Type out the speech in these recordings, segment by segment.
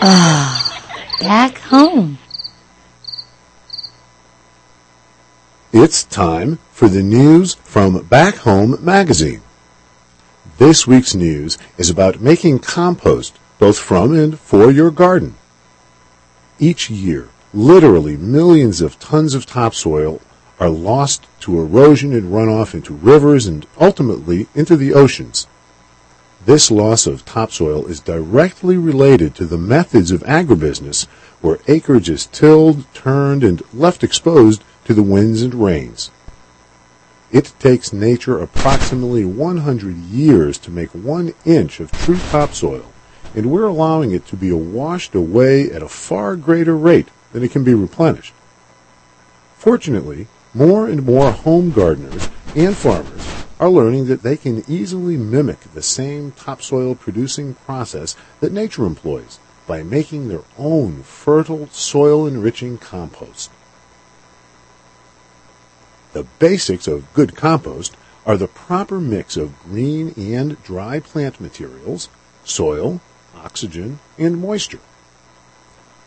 Ah, back home. It's time for the news from Back Home Magazine. This week's news is about making compost both from and for your garden. Each year, literally millions of tons of topsoil are lost to erosion and runoff into rivers and ultimately into the oceans. This loss of topsoil is directly related to the methods of agribusiness where acreage is tilled, turned, and left exposed to the winds and rains. It takes nature approximately 100 years to make one inch of true topsoil, and we're allowing it to be washed away at a far greater rate than it can be replenished. Fortunately, more and more home gardeners and farmers are learning that they can easily mimic the same topsoil producing process that nature employs by making their own fertile soil enriching compost. The basics of good compost are the proper mix of green and dry plant materials, soil, oxygen, and moisture.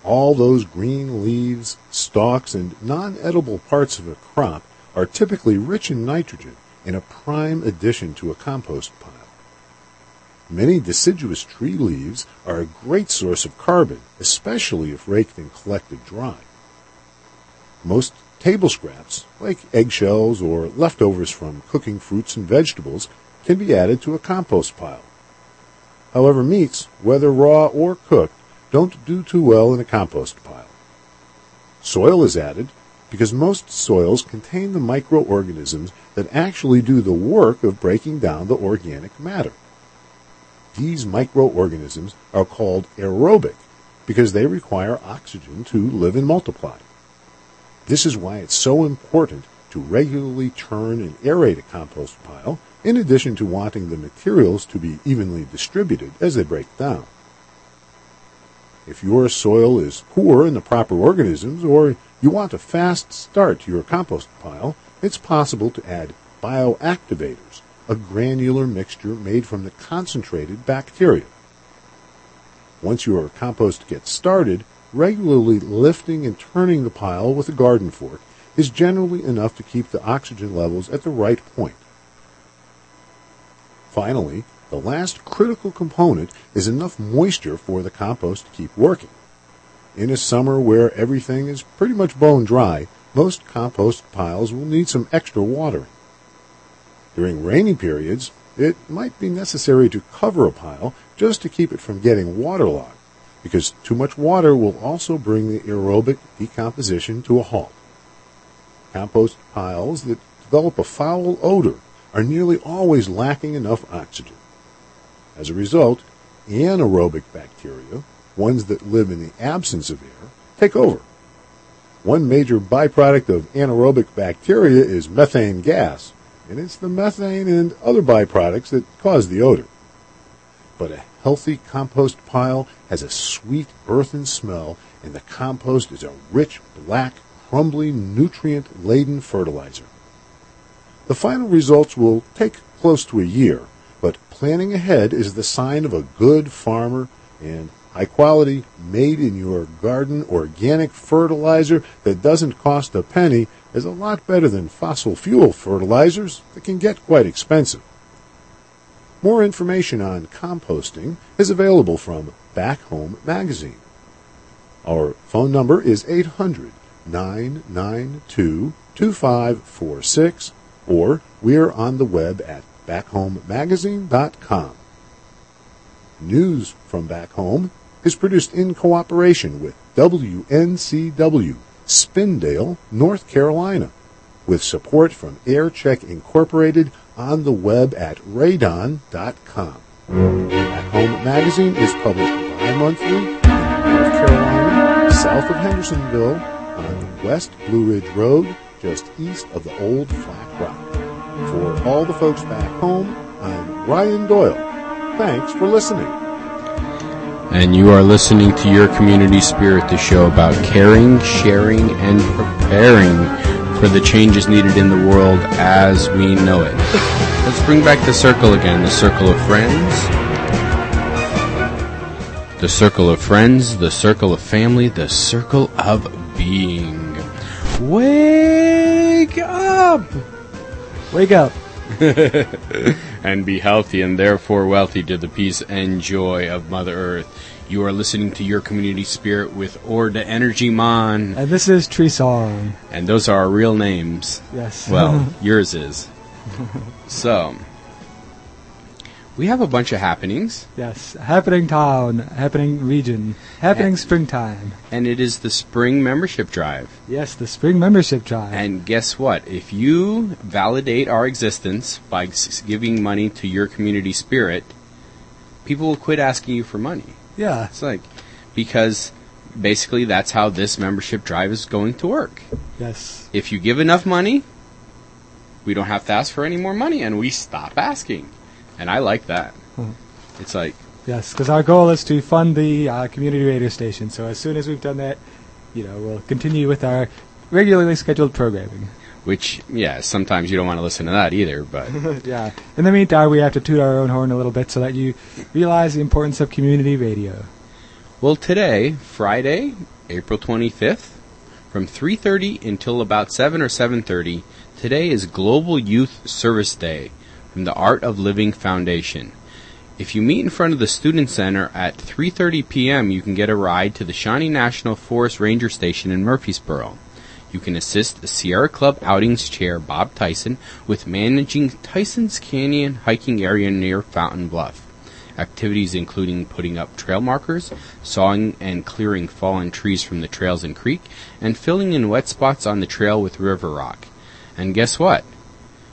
All those green leaves, stalks, and non-edible parts of a crop are typically rich in nitrogen and a prime addition to a compost pile. Many deciduous tree leaves are a great source of carbon, especially if raked and collected dry. Most Table scraps, like eggshells or leftovers from cooking fruits and vegetables, can be added to a compost pile. However, meats, whether raw or cooked, don't do too well in a compost pile. Soil is added because most soils contain the microorganisms that actually do the work of breaking down the organic matter. These microorganisms are called aerobic because they require oxygen to live and multiply. This is why it's so important to regularly turn and aerate a compost pile, in addition to wanting the materials to be evenly distributed as they break down. If your soil is poor in the proper organisms, or you want a fast start to your compost pile, it's possible to add bioactivators, a granular mixture made from the concentrated bacteria. Once your compost gets started, regularly lifting and turning the pile with a garden fork is generally enough to keep the oxygen levels at the right point. Finally, the last critical component is enough moisture for the compost to keep working. In a summer where everything is pretty much bone dry, most compost piles will need some extra watering. During rainy periods, it might be necessary to cover a pile just to keep it from getting waterlogged because too much water will also bring the aerobic decomposition to a halt. Compost piles that develop a foul odor are nearly always lacking enough oxygen. As a result, anaerobic bacteria, ones that live in the absence of air, take over. One major byproduct of anaerobic bacteria is methane gas, and it's the methane and other byproducts that cause the odor. But a healthy compost pile has a sweet earthen smell, and the compost is a rich, black, crumbly, nutrient-laden fertilizer. The final results will take close to a year, but planning ahead is the sign of a good farmer and high quality, made in your garden organic fertilizer that doesn't cost a penny is a lot better than fossil fuel fertilizers that can get quite expensive. More information on composting is available from Back Home Magazine. Our phone number is 800 992 2546 or we're on the web at backhomemagazine.com. News from Back Home is produced in cooperation with WNCW, Spindale, North Carolina, with support from Air Chek Incorporated on the web at radon.com. Back Home Magazine is published bi-monthly in North Carolina, south of Hendersonville, on West Blue Ridge Road, just east of the old Flat Rock. For all the folks back home, I'm Ryan Doyle. Thanks for listening. And you are listening to Your Community Spirit, the show about caring, sharing, and preparing for the changes needed in the world as we know it. Let's bring back the circle again, the circle of friends. the circle of friends, the circle of family, the circle of being. Wake up! Wake up. and be healthy and therefore wealthy to the peace and joy of Mother Earth. You are listening to your community spirit with Orda Energy Mon, And this is Tree Song. and those are our real names. Yes. Well, yours is. So, we have a bunch of happenings, yes. Happening town, happening region, happening And- springtime. and it is the spring membership drive. Yes, the spring membership drive. And guess what? If you validate our existence by giving money to your community spirit, people will quit asking you for money. yeah. It's like, because basically that's how this membership drive is going to work. Yes. If you give enough money, we don't have to ask for any more money and we stop asking. And I like that. Mhm. It's like, Yes, because our goal is to fund the uh, community radio station. So as soon as we've done that, you know, we'll continue with our regularly scheduled programming. which, yeah, sometimes you don't want to listen to that either, but yeah. In the meantime, we have to toot our own horn a little bit so that you realize the importance of community radio. Well, today, Friday, April 25th, from 3:30 until about 7 or 7:30, today is Global Youth Service Day from the Art of Living Foundation. If you meet in front of the Student Center at 3:30 p.m., you can get a ride to the Shawnee National Forest Ranger Station in Murphysboro. You can assist Sierra Club Outings Chair Bob Tyson with managing Tyson's Canyon hiking area near Fountain Bluff. Activities including putting up trail markers, sawing and clearing fallen trees from the trails and creek, and filling in wet spots on the trail with river rock. And guess what?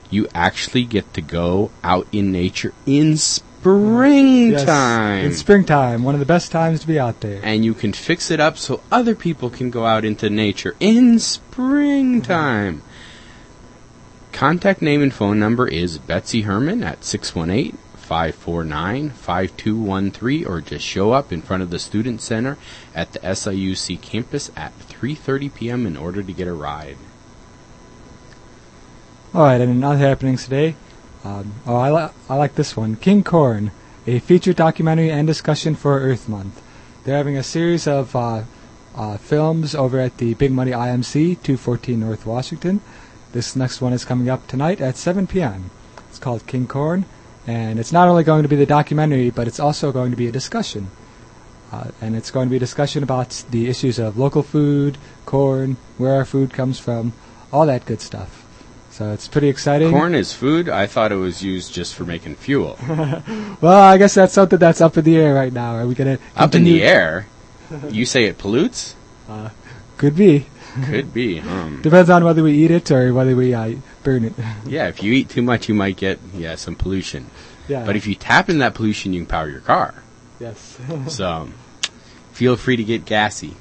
You actually get to go out in nature in springtime. Yes, it's springtime, one of the best times to be out there. and you can fix it up so other people can go out into nature in springtime. Contact name and phone number is Betsy Herman at 618 549 5213 or just show up in front of the Student Center at the SIUC campus at 3:30 p.m. in order to get a ride. All right, and in other happenings today, um, oh, I, li- I like this one. King Corn, a feature documentary and discussion for Earth Month. They're having a series of uh, uh, films over at the Big Muddy IMC, 214 North Washington. This next one is coming up tonight at 7 p.m. It's called King Corn, and it's not only going to be the documentary, but it's also going to be a discussion. Uh, and it's going to be a discussion about the issues of local food, corn, where our food comes from, all that good stuff. So it's pretty exciting. Corn is food. I thought it was used just for making fuel. Well, I guess that's something that's up in the air right now. Are we gonna Up in the air. You say it pollutes? Could be. Could be. Um, Depends on whether we eat it or whether we uh, burn it. yeah, if you eat too much, you might get yeah some pollution. yeah. But if you tap in that pollution, you can power your car. yes. So feel free to get gassy.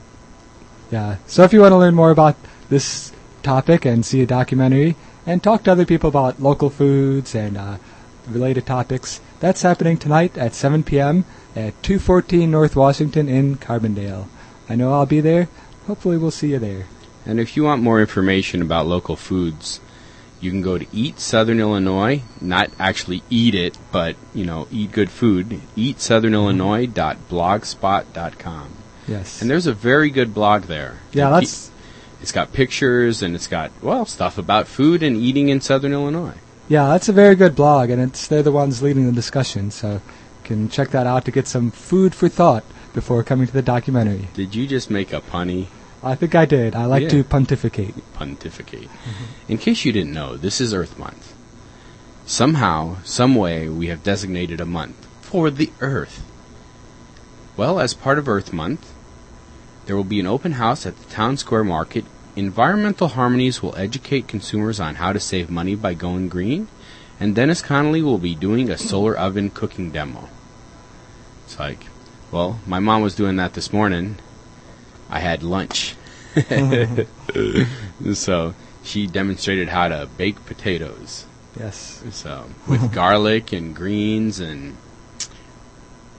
yeah. So if you want to learn more about this topic and see a documentary and talk to other people about local foods and uh, related topics, that's happening tonight at 7 p.m. at 214 North Washington in Carbondale. I know I'll be there. Hopefully, we'll see you there. And if you want more information about local foods, you can go to Eat Southern Illinois. Not actually eat it, but you know, eat good food. EatSouthernIllinois.blogspot.com. Yes. And there's a very good blog there. yeah, that's It's got pictures and it's got well stuff about food and eating in Southern Illinois. Yeah, that's a very good blog, and it's they're the ones leading the discussion, so you can check that out to get some food for thought before coming to the documentary. Did you just make a punny I think I did. I like Yeah. to pontificate. pontificate? Mm-hmm. In case you didn't know, this is Earth Month. Somehow, some way, we have designated a month for the Earth. Well, as part of Earth Month, there will be an open house at the Town Square Market. Environmental Harmonies will educate consumers on how to save money by going green, and Dennis Connolly will be doing a solar oven cooking demo. It's like, well, my mom was doing that this morning. I had lunch. so she demonstrated how to bake potatoes. Yes. So with garlic and greens and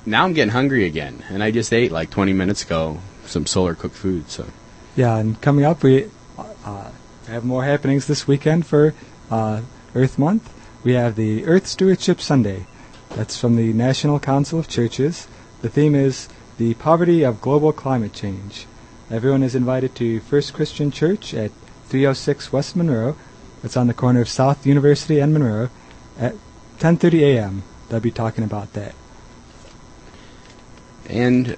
now I'm getting hungry again. And I just ate like 20 minutes ago some solar cooked food. So Yeah, and coming up, we uh, have more happenings this weekend for uh, Earth Month. We have the Earth Stewardship Sunday. That's from the National Council of Churches. The theme is The Poverty of Global Climate Change. Everyone is invited to First Christian Church at 306 West Monroe. It's on the corner of South University and Monroe at 10:30 a.m. They'll be talking about that. And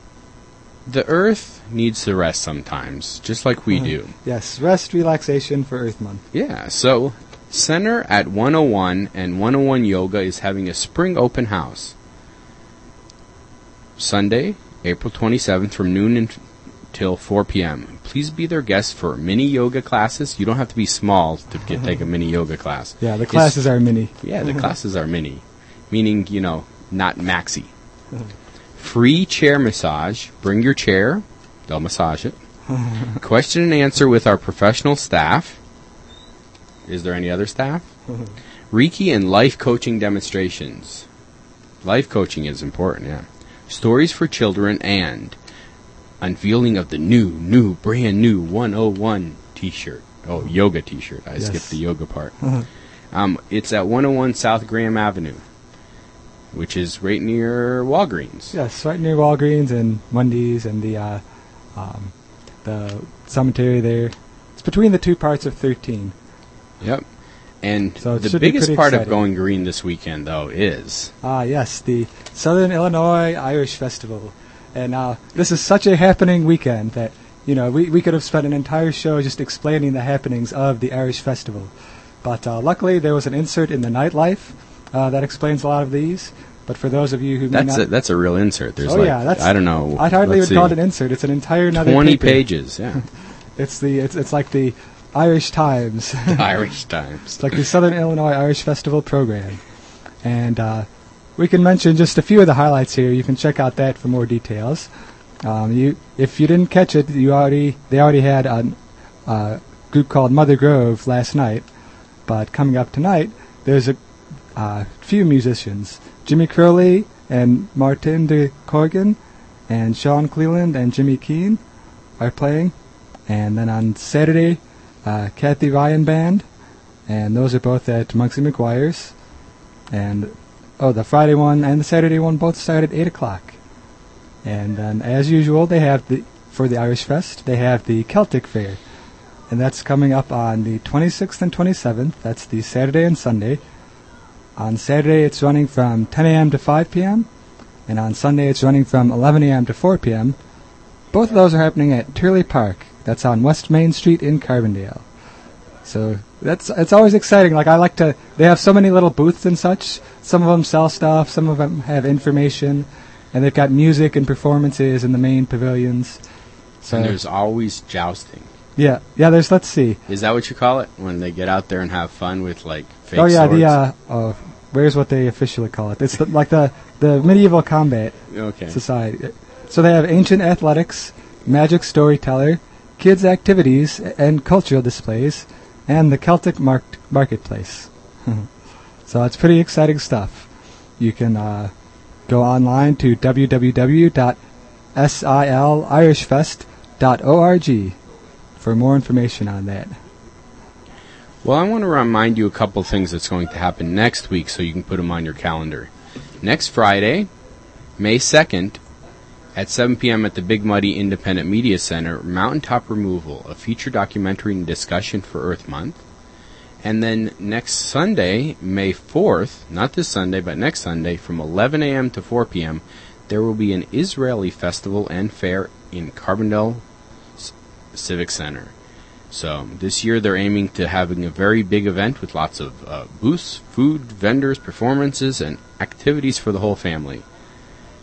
the earth needs to rest sometimes, just like we mm. do. Yes, rest relaxation for Earth Month. Yeah, so Center at 101 and 101 Yoga is having a spring open house. Sunday, April 27th from noon until 4 p.m. Please be their guest for mini yoga classes. You don't have to be small to get take a mini yoga class. Yeah, the classes are mini. Yeah, the classes are mini, meaning, you know, not maxi. Free chair massage. Bring your chair. They'll massage it. Question and answer with our professional staff. Is there any other staff? Reiki and life coaching demonstrations. Life coaching is important, yeah. Stories for children and unveiling of the new, new, brand new 101 t-shirt. Oh, yoga t-shirt. I Yes. skipped the yoga part. Um, it's at 101 South Graham Avenue, which is right near Walgreens. Yes, right near Walgreens and Wendy's and the uh, um, the cemetery there. It's between the two parts of 13. Yep. And So the biggest part of going green this weekend, though, is Ah, yes, the Southern Illinois Irish Festival. And uh, this is such a happening weekend that, you know, we, we could have spent an entire show just explaining the happenings of the Irish Festival. But uh, luckily, there was an insert in the nightlife uh, that explains a lot of these. But for those of you who that's a, that's a real insert. There's oh like yeah, that's I don't know. I'd hardly even call it an insert. It's an entire another twenty paper. pages. Yeah, It's the it's, it's like the Irish Times. Irish Times. It's like the Southern Illinois Irish Festival program. And uh, we can mention just a few of the highlights here. You can check out that for more details. Um, you, if you didn't catch it, you already they already had a uh, group called Mother Grove last night. But coming up tonight, there's a uh, few musicians: Jimmy Curley and Martin de Corgan, and Sean Cleland and Jimmy Keane are playing. And then on Saturday, uh, Kathy Ryan Band, and those are both at Munksy McGuire's. And oh, the Friday one and the Saturday one both start at eight o'clock. And then, as usual, they have the for the Irish Fest they have the Celtic Fair, and that's coming up on the 26th and 27th. That's the Saturday and Sunday. On Saturday, it's running from 10 a.m. to 5 p.m., and on Sunday, it's running from 11 a.m. to 4 p.m. Both of those are happening at Turley Park. That's on West Main Street in Carbondale. So that's it's always exciting. Like I like to. They have so many little booths and such. Some of them sell stuff. Some of them have information, and they've got music and performances in the main pavilions. So and there's always jousting. yeah, yeah. There's let's see. Is that what you call it when they get out there and have fun with like fake oh yeah, swords? the uh, oh, where's what they officially call it? It's the, like the the medieval combat okay. society. So they have ancient athletics, magic storyteller, kids activities, and cultural displays, and the Celtic mark- marketplace. so it's pretty exciting stuff. You can uh, go online to www.silirishfest.org for more information on that. Well, I want to remind you a couple things that's going to happen next week so you can put them on your calendar. Next Friday, May 2nd, at 7 p.m. at the Big Muddy Independent Media Center, Mountaintop Removal, a feature documentary and discussion for Earth Month. And then next Sunday, May 4th, not this Sunday, but next Sunday, from 11 a.m. to 4 p.m., there will be an Israeli festival and fair in Carbondale Civic Center. So this year they're aiming to having a very big event with lots of uh, booths, food, vendors, performances, and activities for the whole family.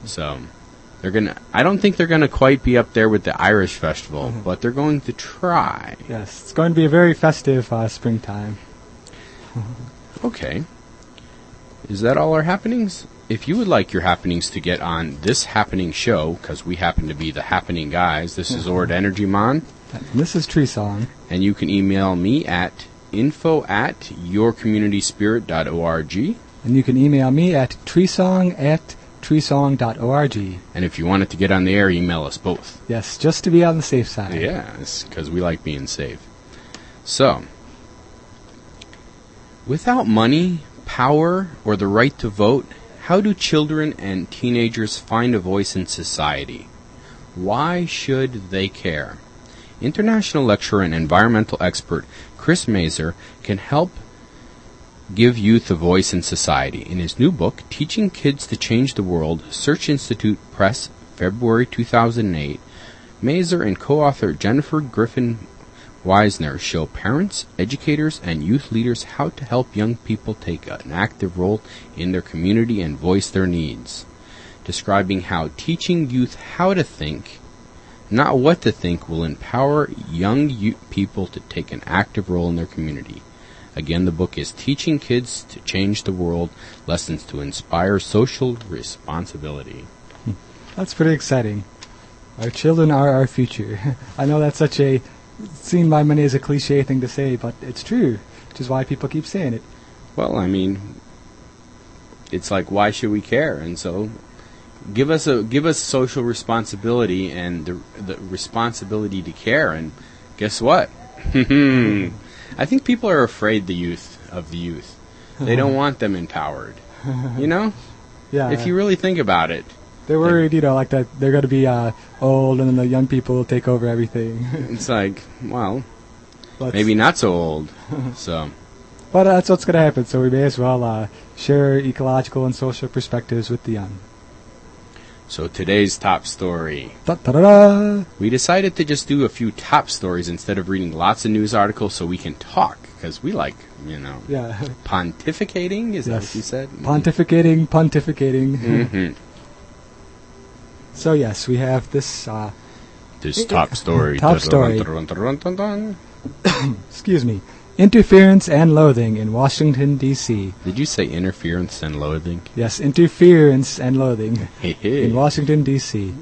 So they're gonna. I don't think they're gonna quite be up there with the Irish festival, but they're going to try. Yes, it's going to be a very festive uh, springtime. Okay. Is that all our happenings? If you would like your happenings to get on this happening show, because we happen to be the happening guys, this is Ord Energy Mon, this is Tree Song. and you can email me at info at yourcommunityspirit.org. And you can email me at treesong at treesong.org. And if you want it to get on the air, email us both. Yes, just to be on the safe side. Yeah, because we like being safe. So, without money, power, or the right to vote, how do children and teenagers find a voice in society? Why should they care? International lecturer and environmental expert Chris Maser can help give youth a voice in society. In his new book, Teaching Kids to Change the World, Search Institute Press, February 2008, Maser and co-author Jennifer Griffin Wiesner show parents, educators, and youth leaders how to help young people take an active role in their community and voice their needs. Describing how teaching youth how to think, not what to think, will empower young yo- people to take an active role in their community. Again, the book is Teaching Kids to Change the World Lessons to Inspire Social Responsibility. That's pretty exciting. Our children are our future. I know that's such a seen by many as a cliche thing to say, but it's true, which is why people keep saying it. Well, I mean, it's like why should we care? And so, give us a give us social responsibility and the the responsibility to care. And guess what? I think people are afraid the youth of the youth. They don't want them empowered. You know, Yeah. if you really think about it, they're worried, you know, like that they're going to be uh, old and then the young people will take over everything. it's like, well, Let's- maybe not so old. So, But that's what's going to happen, so we may as well uh, share ecological and social perspectives with the young. So today's top story. Da da da da! We decided to just do a few top stories instead of reading lots of news articles so we can talk because we like, you know, Yeah. pontificating. Is that what you said? Pontificating, pontificating. hmm So, yes, we have this, uh, This top story. Top story. Excuse me, interference and loathing in Washington, D.C. Did you say interference and loathing? Yes, interference and loathing. In Washington, D.C.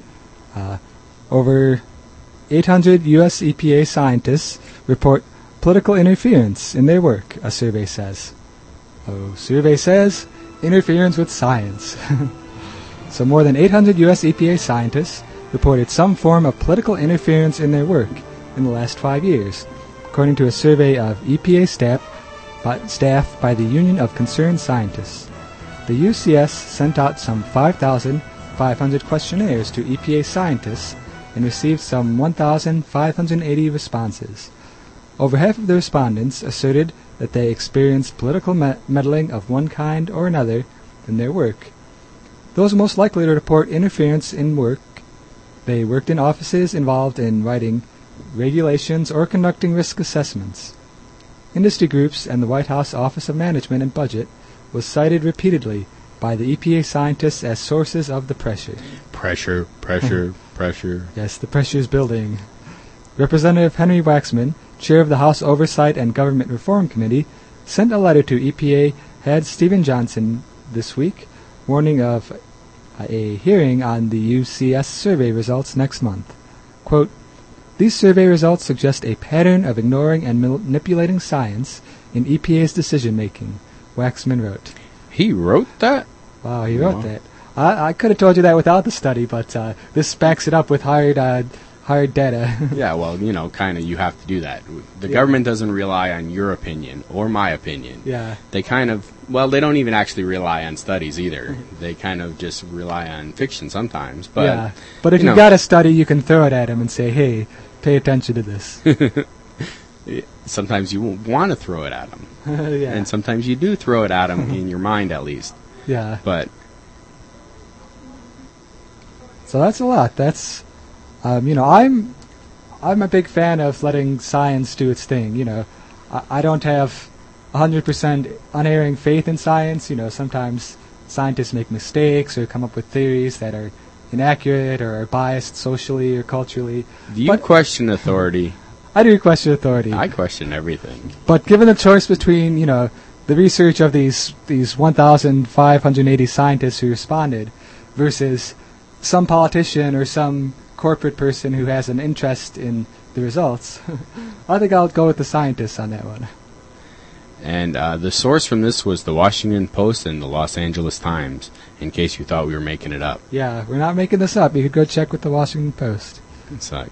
Uh, over 800 U.S. EPA scientists report political interference in their work, a survey says. Oh, survey says interference with science. so more than 800 U.S. EPA scientists reported some form of political interference in their work in the last five years, according to a survey of EPA staff by, staff by the Union of Concerned Scientists. The UCS sent out some 5,500 questionnaires to EPA scientists and received some 1,580 responses. Over half of the respondents asserted that they experienced political me- meddling of one kind or another in their work. Those most likely to report interference in work, they worked in offices involved in writing regulations or conducting risk assessments. Industry groups and the White House Office of Management and Budget was cited repeatedly by the EPA scientists as sources of the pressure. Pressure, pressure, pressure. Yes, the pressure is building. Representative Henry Waxman, chair of the House Oversight and Government Reform Committee, sent a letter to EPA head Stephen Johnson this week, warning of a hearing on the UCS survey results next month. Quote, These survey results suggest a pattern of ignoring and manipulating science in EPA's decision making, Waxman wrote. He wrote that? Wow, he wrote Wow. that. I, I could have told you that without the study, but uh, this backs it up with hard, uh, hard data. Yeah, well, you know, kind of you have to do that. The Yeah. government doesn't rely on your opinion or my opinion. yeah, They kind of, well, they don't even actually rely on studies either. Mm-hmm. They kind of just rely on fiction sometimes. But yeah. But if you you know. got a study, you can throw it at him and say, "Hey, pay attention to this." sometimes you want to throw it at them. yeah, And sometimes you do throw it at them in your mind at least. yeah. But So that's a lot. That's, um, you know, I'm, I'm a big fan of letting science do its thing. You know, I, I don't have 100% unerring faith in science. You know, sometimes scientists make mistakes or come up with theories that are inaccurate or are biased socially or culturally. do you But- question authority? I do question authority. I question everything. But given the choice between, you know, the research of these these 1,580 scientists who responded versus some politician or some corporate person who has an interest in the results, I think I'll go with the scientists on that one. And uh, the source from this was the Washington Post and the Los Angeles Times, in case you thought we were making it up. Yeah, we're not making this up. You could go check with the Washington Post. Like,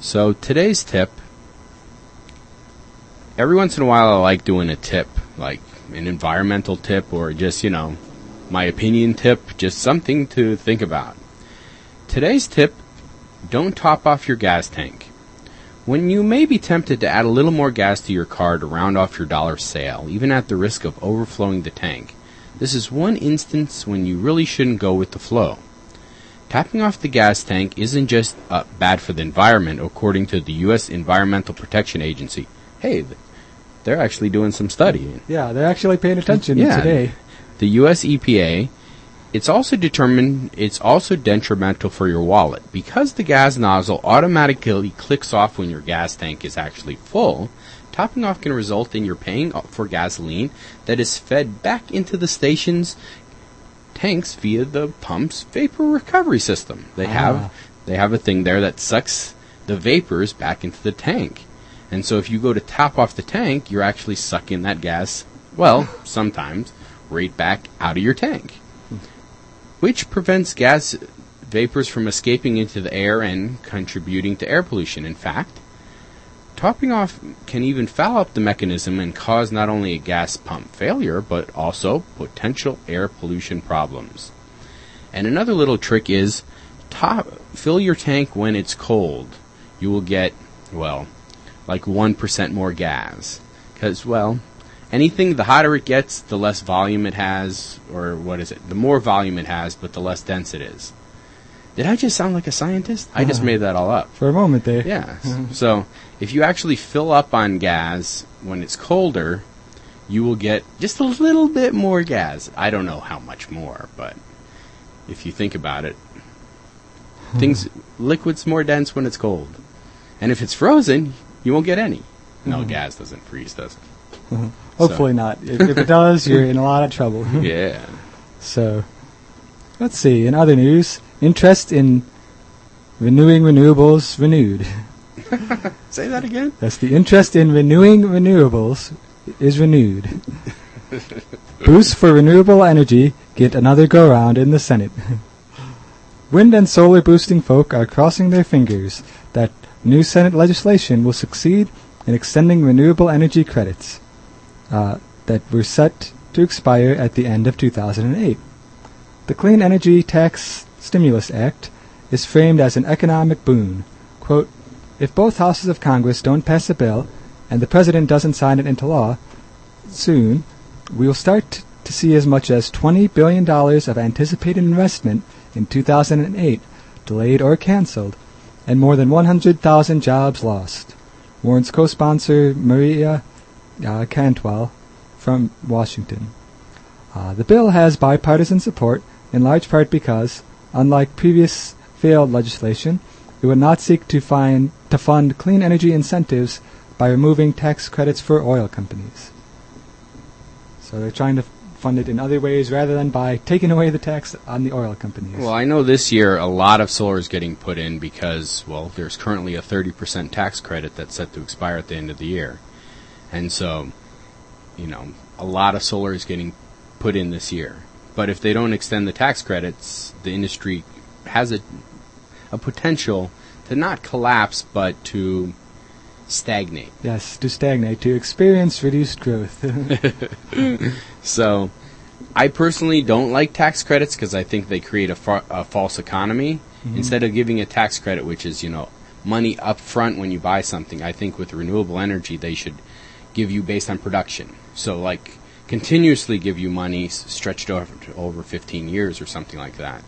so today's tip. Every once in a while, I like doing a tip, like an environmental tip or just you know, my opinion tip, just something to think about. Today's tip don't top off your gas tank. When you may be tempted to add a little more gas to your car to round off your dollar sale, even at the risk of overflowing the tank, this is one instance when you really shouldn't go with the flow. Tapping off the gas tank isn't just uh, bad for the environment, according to the U.S. Environmental Protection Agency. Hey, they're actually doing some studying. Yeah, they're actually paying attention Yeah. today. The U.S. EPA, it's also determined it's also detrimental for your wallet because the gas nozzle automatically clicks off when your gas tank is actually full. Topping off can result in your paying for gasoline that is fed back into the station's tanks via the pump's vapor recovery system. They Ah. have they have a thing there that sucks the vapors back into the tank. And so if you go to top off the tank, you're actually sucking that gas, well, sometimes, right back out of your tank. Which prevents gas vapors from escaping into the air and contributing to air pollution. In fact, topping off can even foul up the mechanism and cause not only a gas pump failure, but also potential air pollution problems. And another little trick is top fill your tank when it's cold. You will get, well, like 1% more gas. Because, well, anything, the hotter it gets, the less volume it has, or what is it? The more volume it has, but the less dense it is. Did I just sound like a scientist? I just Uh-huh. made that all up. For a moment there. Yeah. So if you actually fill up on gas when it's colder, you will get just a little bit more gas. I don't know how much more, but if you think about it, things liquid's more dense when it's cold. And if it's frozen, you won't get any. No, gas doesn't freeze, does it? Mm-hmm. Hopefully not. If, if it does, you're in a lot of trouble. Yeah. So, let's see. In other news, interest in renewing renewables renewed. Say that again? That's the interest in renewing renewables is renewed. Boosts for renewable energy get another go round in the Senate. Wind and solar boosting folk are crossing their fingers that new Senate legislation will succeed in extending renewable energy credits uh, that were set to expire at the end of 2008. The Clean Energy Tax Stimulus Act is framed as an economic boon. Quote, if both houses of Congress don't pass a bill and the president doesn't sign it into law soon, we will start to see as much as $20 billion of anticipated investment in 2008 delayed or canceled, and more than 100,000 jobs lost, warns co-sponsor Maria uh, Cantwell from Washington. Uh, the bill has bipartisan support, in large part because, unlike previous failed legislation, it would not seek to, find, to fund clean energy incentives by removing tax credits for oil companies. So they're trying to fund it in other ways rather than by taking away the tax on the oil companies. Well, I know this year a lot of solar is getting put in because, well, there's currently a 30% tax credit that's set to expire at the end of the year. And so, you know, a lot of solar is getting put in this year. But if they don't extend the tax credits, the industry has a, a potential to not collapse, but to stagnate. yes, to stagnate, to experience reduced growth. So, I personally don't like tax credits because I think they create a, fa- a false economy. Mm-hmm. Instead of giving a tax credit, which is you know money up front when you buy something, I think with renewable energy they should give you based on production. So like continuously give you money stretched over over 15 years or something like that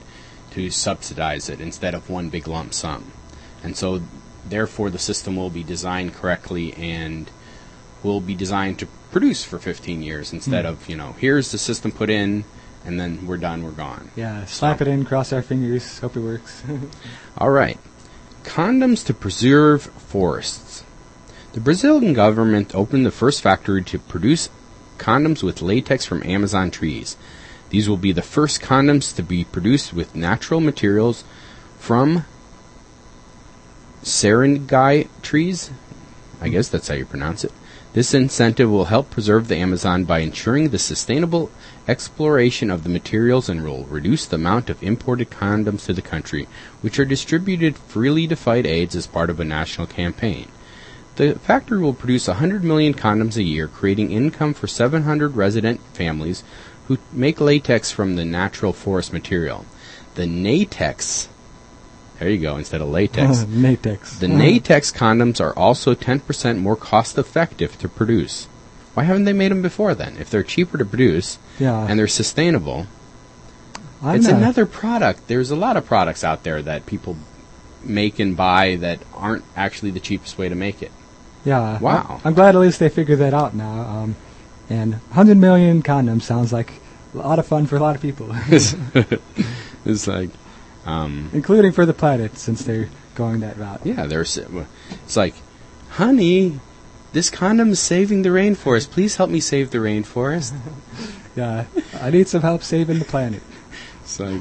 to subsidize it instead of one big lump sum. And so therefore the system will be designed correctly and will be designed to produce for 15 years instead hmm. of, you know, here's the system put in and then we're done, we're gone. yeah, slap it in, cross our fingers, hope it works. All right. Condoms to preserve forests. The Brazilian government opened the first factory to produce condoms with latex from Amazon trees. These will be the first condoms to be produced with natural materials from seringai trees. I hmm. guess that's how you pronounce it. This incentive will help preserve the Amazon by ensuring the sustainable exploration of the materials and will reduce the amount of imported condoms to the country, which are distributed freely to fight AIDS as part of a national campaign. The factory will produce 100 million condoms a year, creating income for 700 resident families who make latex from the natural forest material. The latex There you go, instead of latex. Natex. The Natex condoms are also 10% more cost effective to produce. Why haven't they made them before then? If they're cheaper to produce Yeah. and they're sustainable, I it's know. another product. There's a lot of products out there that people make and buy that aren't actually the cheapest way to make it. Yeah. Wow. I'm, I'm glad at least they figured that out now. Um, and 100 million condoms sounds like a lot of fun for a lot of people, it's, like, um, including for the planet since they're going that route. yeah, there's. It's like, honey, this condom's saving the rainforest. Please help me save the rainforest. Yeah. I need some help saving the planet. It's like,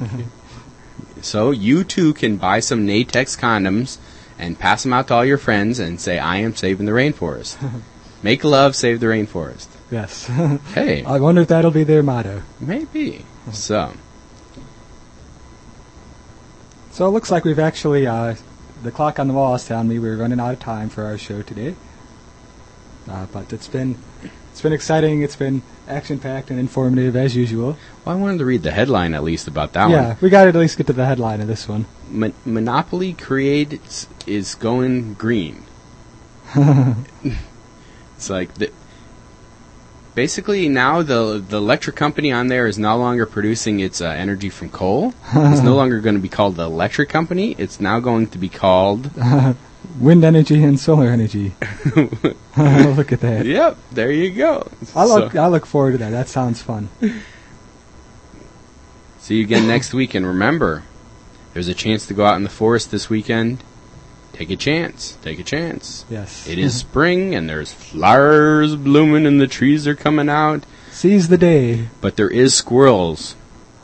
so you too can buy some Natex condoms and pass them out to all your friends and say, "I am saving the rainforest." Make love, save the rainforest. Yes. Hey, I wonder if that'll be their motto. maybe. So, So it looks like we've actually, uh, the clock on the wall is telling me we're running out of time for our show today. Uh, but it's been, it's been exciting. It's been action-packed and informative as usual. well, I wanted to read the headline at least about that yeah, one. Yeah, we got to at least get to the headline of this one. Mon- Monopoly creates is going green. it's like the. Basically, now the the electric company on there is no longer producing its uh, energy from coal. it's no longer going to be called the electric company. It's now going to be called Wind energy and solar energy. look at that. Yep, there you go. I look, So, I look forward to that. That sounds fun. see you again next week, and remember, there's a chance to go out in the forest this weekend. Take a chance. Take a chance. Yes. It is spring, and there's flowers blooming, and the trees are coming out. Seize the day. But there is squirrels,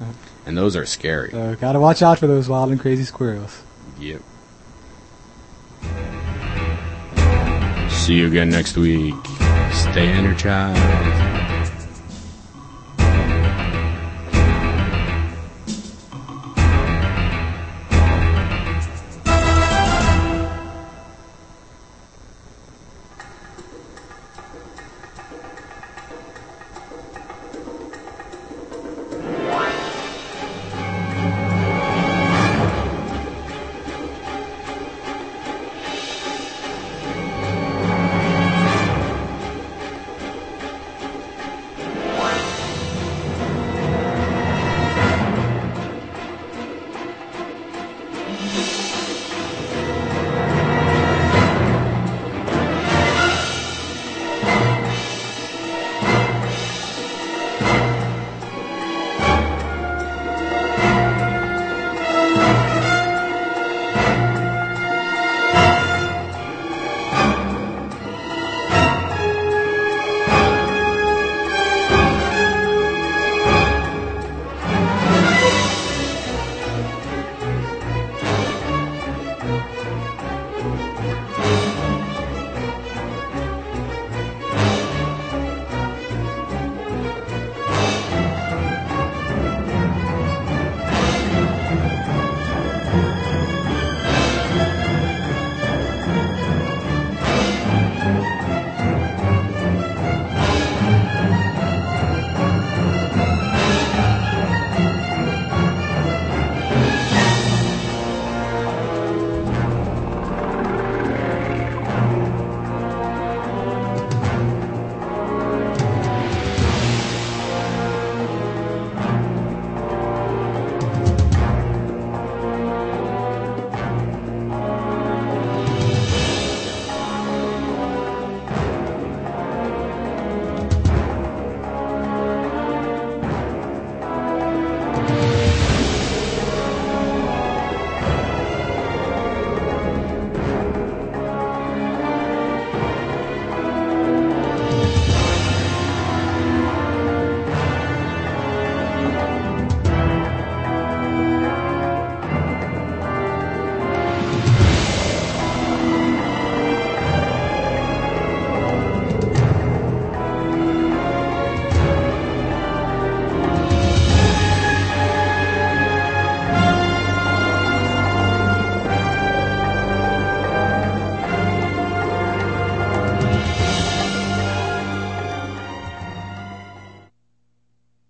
uh-huh. and those are scary. So gotta watch out for those wild and crazy squirrels. Yep. See you again next week. Stay energized.